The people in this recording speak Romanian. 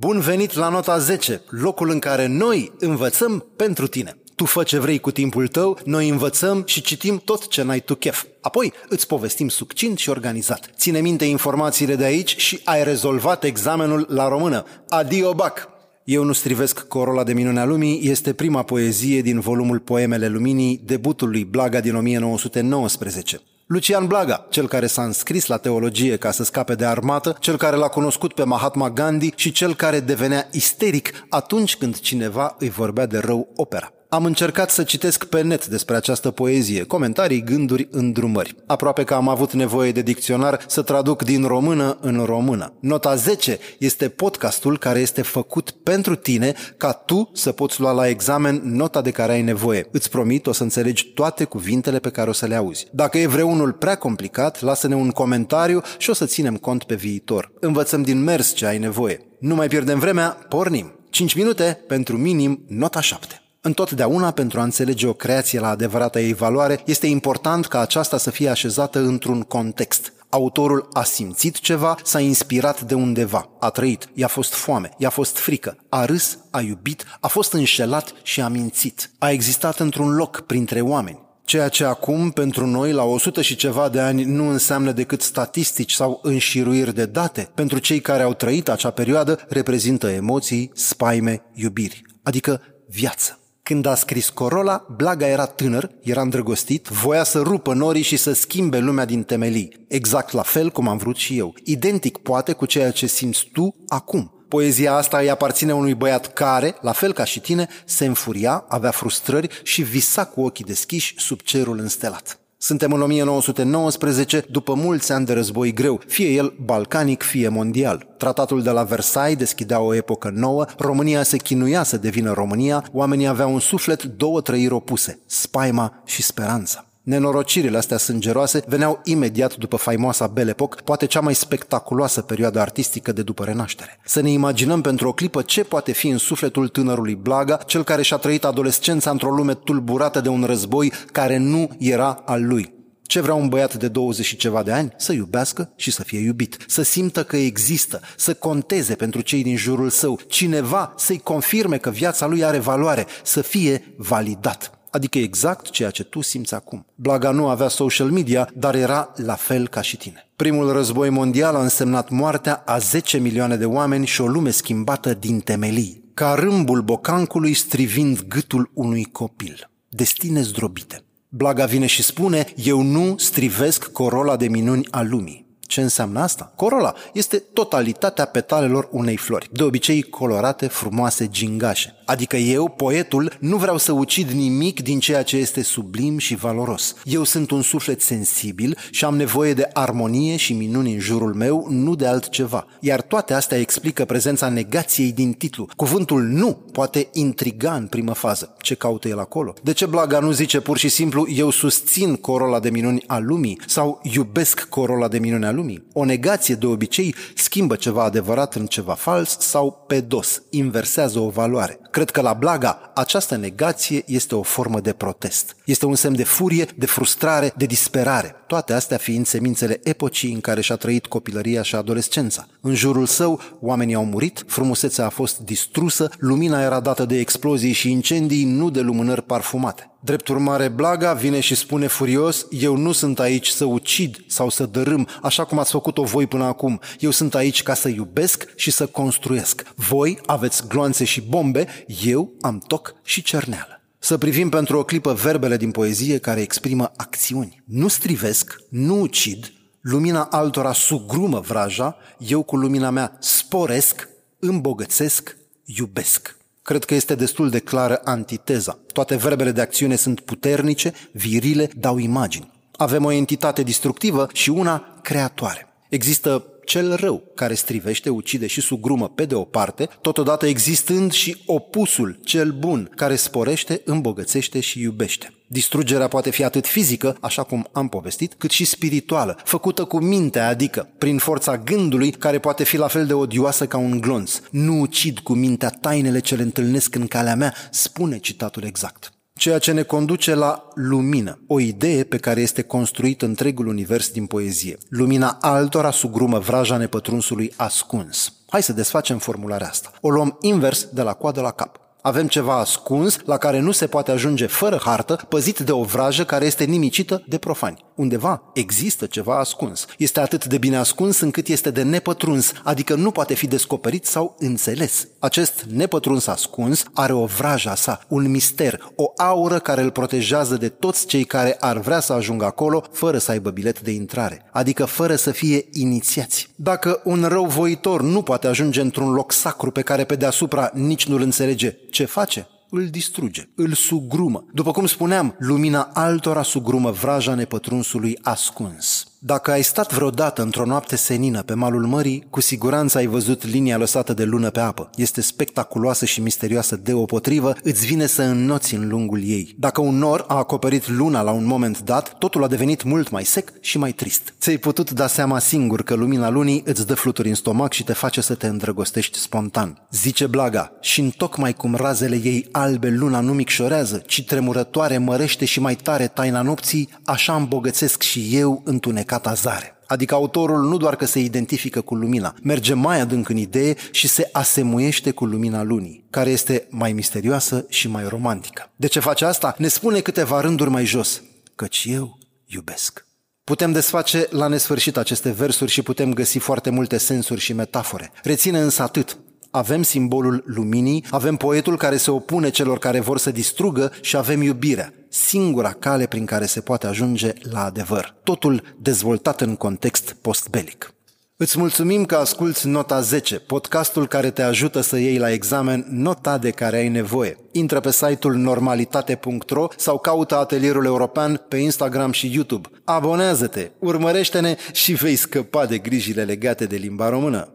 Bun venit la nota 10, locul în care noi învățăm pentru tine. Tu fă ce vrei cu timpul tău, noi învățăm și citim tot ce n-ai tu chef. Apoi îți povestim succint și organizat. Ține minte informațiile de aici și ai rezolvat examenul la română. Adio bac! Eu nu strivesc corola de minunea lumii este prima poezie din volumul Poemele Luminii, debutul lui Blaga din 1919. Lucian Blaga, cel care s-a înscris la teologie ca să scape de armată, cel care l-a cunoscut pe Mahatma Gandhi și cel care devenea isteric atunci când cineva îi vorbea de rău opera. Am încercat să citesc pe net despre această poezie, comentarii, gânduri, îndrumări. Aproape că am avut nevoie de dicționar să traduc din română în română. Nota 10 este podcastul care este făcut pentru tine ca tu să poți lua la examen nota de care ai nevoie. Îți promit, o să înțelegi toate cuvintele pe care o să le auzi. Dacă e vreunul prea complicat, lasă-ne un comentariu și o să ținem cont pe viitor. Învățăm din mers ce ai nevoie. Nu mai pierdem vremea, pornim! 5 minute pentru minim nota 7. Întotdeauna, pentru a înțelege o creație la adevărata ei valoare, este important ca aceasta să fie așezată într-un context. Autorul a simțit ceva, s-a inspirat de undeva, a trăit, i-a fost foame, i-a fost frică, a râs, a iubit, a fost înșelat și a mințit. A existat într-un loc printre oameni. Ceea ce acum, pentru noi, la 100 și ceva de ani, nu înseamnă decât statistici sau înșiruiri de date, pentru cei care au trăit acea perioadă, reprezintă emoții, spaime, iubiri, adică viață. Când a scris Corola, Blaga era tânăr, era îndrăgostit, voia să rupă norii și să schimbe lumea din temelii. Exact la fel cum am vrut și eu. Identic poate cu ceea ce simți tu acum. Poezia asta îi aparține unui băiat care, la fel ca și tine, se înfuria, avea frustrări și visa cu ochii deschiși sub cerul înstelat. Suntem în 1919, după mulți ani de război greu, fie el balcanic, fie mondial. Tratatul de la Versailles deschidea o epocă nouă, România se chinuia să devină România, oamenii aveau un suflet două trăiri opuse, spaima și speranța. Nenorocirile astea sângeroase veneau imediat după faimoasa Belle Époque, poate cea mai spectaculoasă perioadă artistică de după renaștere. Să ne imaginăm pentru o clipă ce poate fi în sufletul tânărului Blaga, cel care și-a trăit adolescența într-o lume tulburată de un război care nu era al lui. Ce vrea un băiat de 20 și ceva de ani? Să iubească și să fie iubit, să simtă că există, să conteze pentru cei din jurul său, cineva să-i confirme că viața lui are valoare, să fie validat. Adică exact ceea ce tu simți acum. Blaga nu avea social media, dar era la fel ca și tine. Primul război mondial a însemnat moartea a 10 milioane de oameni și o lume schimbată din temelii. Ca râmbul bocancului strivind gâtul unui copil. Destine zdrobite. Blaga vine și spune, eu nu strivesc corola de minuni a lumii. Ce înseamnă asta? Corola este totalitatea petalelor unei flori, de obicei colorate, frumoase, gingașe. Adică eu, poetul, nu vreau să ucid nimic din ceea ce este sublim și valoros. Eu sunt un suflet sensibil și am nevoie de armonie și minuni în jurul meu, nu de altceva. Iar toate astea explică prezența negației din titlu. Cuvântul nu poate intriga în primă fază. Ce caută el acolo? De ce Blaga nu zice pur și simplu eu susțin corola de minuni a lumii sau iubesc corola de minuni a lumii? O negație de obicei schimbă ceva adevărat în ceva fals sau pe dos, inversează o valoare. Cred că la Blaga această negație este o formă de protest. Este un semn de furie, de frustrare, de disperare. Toate astea fiind semințele epocii în care și-a trăit copilăria și adolescența. În jurul său, oamenii au murit, frumusețea a fost distrusă, lumina era dată de explozii și incendii, nu de lumânări parfumate. Drept urmare, Blaga vine și spune furios, eu nu sunt aici să ucid sau să dărâm, așa cum ați făcut-o voi până acum. Eu sunt aici ca să iubesc și să construiesc. Voi aveți gloanțe și bombe, eu am toc și cerneală. Să privim pentru o clipă verbele din poezie care exprimă acțiuni. Nu strivesc, nu ucid, lumina altora sugrumă vraja, eu cu lumina mea sporesc, îmbogățesc, iubesc. Cred că este destul de clară antiteza. Toate verbele de acțiune sunt puternice, virile, dau imagini. Avem o entitate distructivă și una creatoare. Există cel rău care strivește, ucide și sugrumă pe de o parte, totodată existând și opusul, cel bun, care sporește, îmbogățește și iubește. Distrugerea poate fi atât fizică, așa cum am povestit, cât și spirituală, făcută cu mintea, adică prin forța gândului, care poate fi la fel de odioasă ca un glonț. Nu ucid cu mintea tainele ce le întâlnesc în calea mea, spune citatul exact ceea ce ne conduce la lumină, o idee pe care este construit întregul univers din poezie. Lumina altora sugrumă vraja nepătrunsului ascuns. Hai să desfacem formularea asta. O luăm invers de la coadă la cap. Avem ceva ascuns la care nu se poate ajunge fără hartă, păzit de o vrajă care este nimicită de profani. Undeva există ceva ascuns. Este atât de bine ascuns încât este de nepătruns, adică nu poate fi descoperit sau înțeles. Acest nepătruns ascuns are o vrajă a sa, un mister, o aură care îl protejează de toți cei care ar vrea să ajungă acolo fără să aibă bilet de intrare, adică fără să fie inițiați. Dacă un rău voitor nu poate ajunge într-un loc sacru pe care pe deasupra nici nu-l înțelege, ce face? Îl distruge, îl sugrumă. După cum spuneam, lumina altora sugrumă vraja nepătrunsului ascuns. Dacă ai stat vreodată într-o noapte senină pe malul mării, cu siguranță ai văzut linia lăsată de lună pe apă. Este spectaculoasă și misterioasă deopotrivă, îți vine să înnoți în lungul ei. Dacă un nor a acoperit luna la un moment dat, totul a devenit mult mai sec și mai trist. Ți-ai putut da seama singur că lumina lunii îți dă fluturi în stomac și te face să te îndrăgostești spontan. Zice Blaga, și în tocmai cum razele ei albe luna nu micșorează, ci tremurătoare mărește și mai tare taina nopții, așa îmbogățesc și eu întunec catazare. Adică autorul nu doar că se identifică cu lumina, merge mai adânc în idee și se asemuiește cu lumina lunii, care este mai misterioasă și mai romantică. De ce face asta? Ne spune câteva rânduri mai jos. Căci eu iubesc. Putem desface la nesfârșit aceste versuri și putem găsi foarte multe sensuri și metafore. Reține însă atât. Avem simbolul luminii, avem poetul care se opune celor care vor să distrugă și avem iubirea, singura cale prin care se poate ajunge la adevăr. Totul dezvoltat în context postbelic. Îți mulțumim că asculți Nota 10, podcastul care te ajută să iei la examen nota de care ai nevoie. Intră pe site-ul normalitate.ro sau caută Atelierul European pe Instagram și YouTube. Abonează-te, urmărește-ne și vei scăpa de grijile legate de limba română.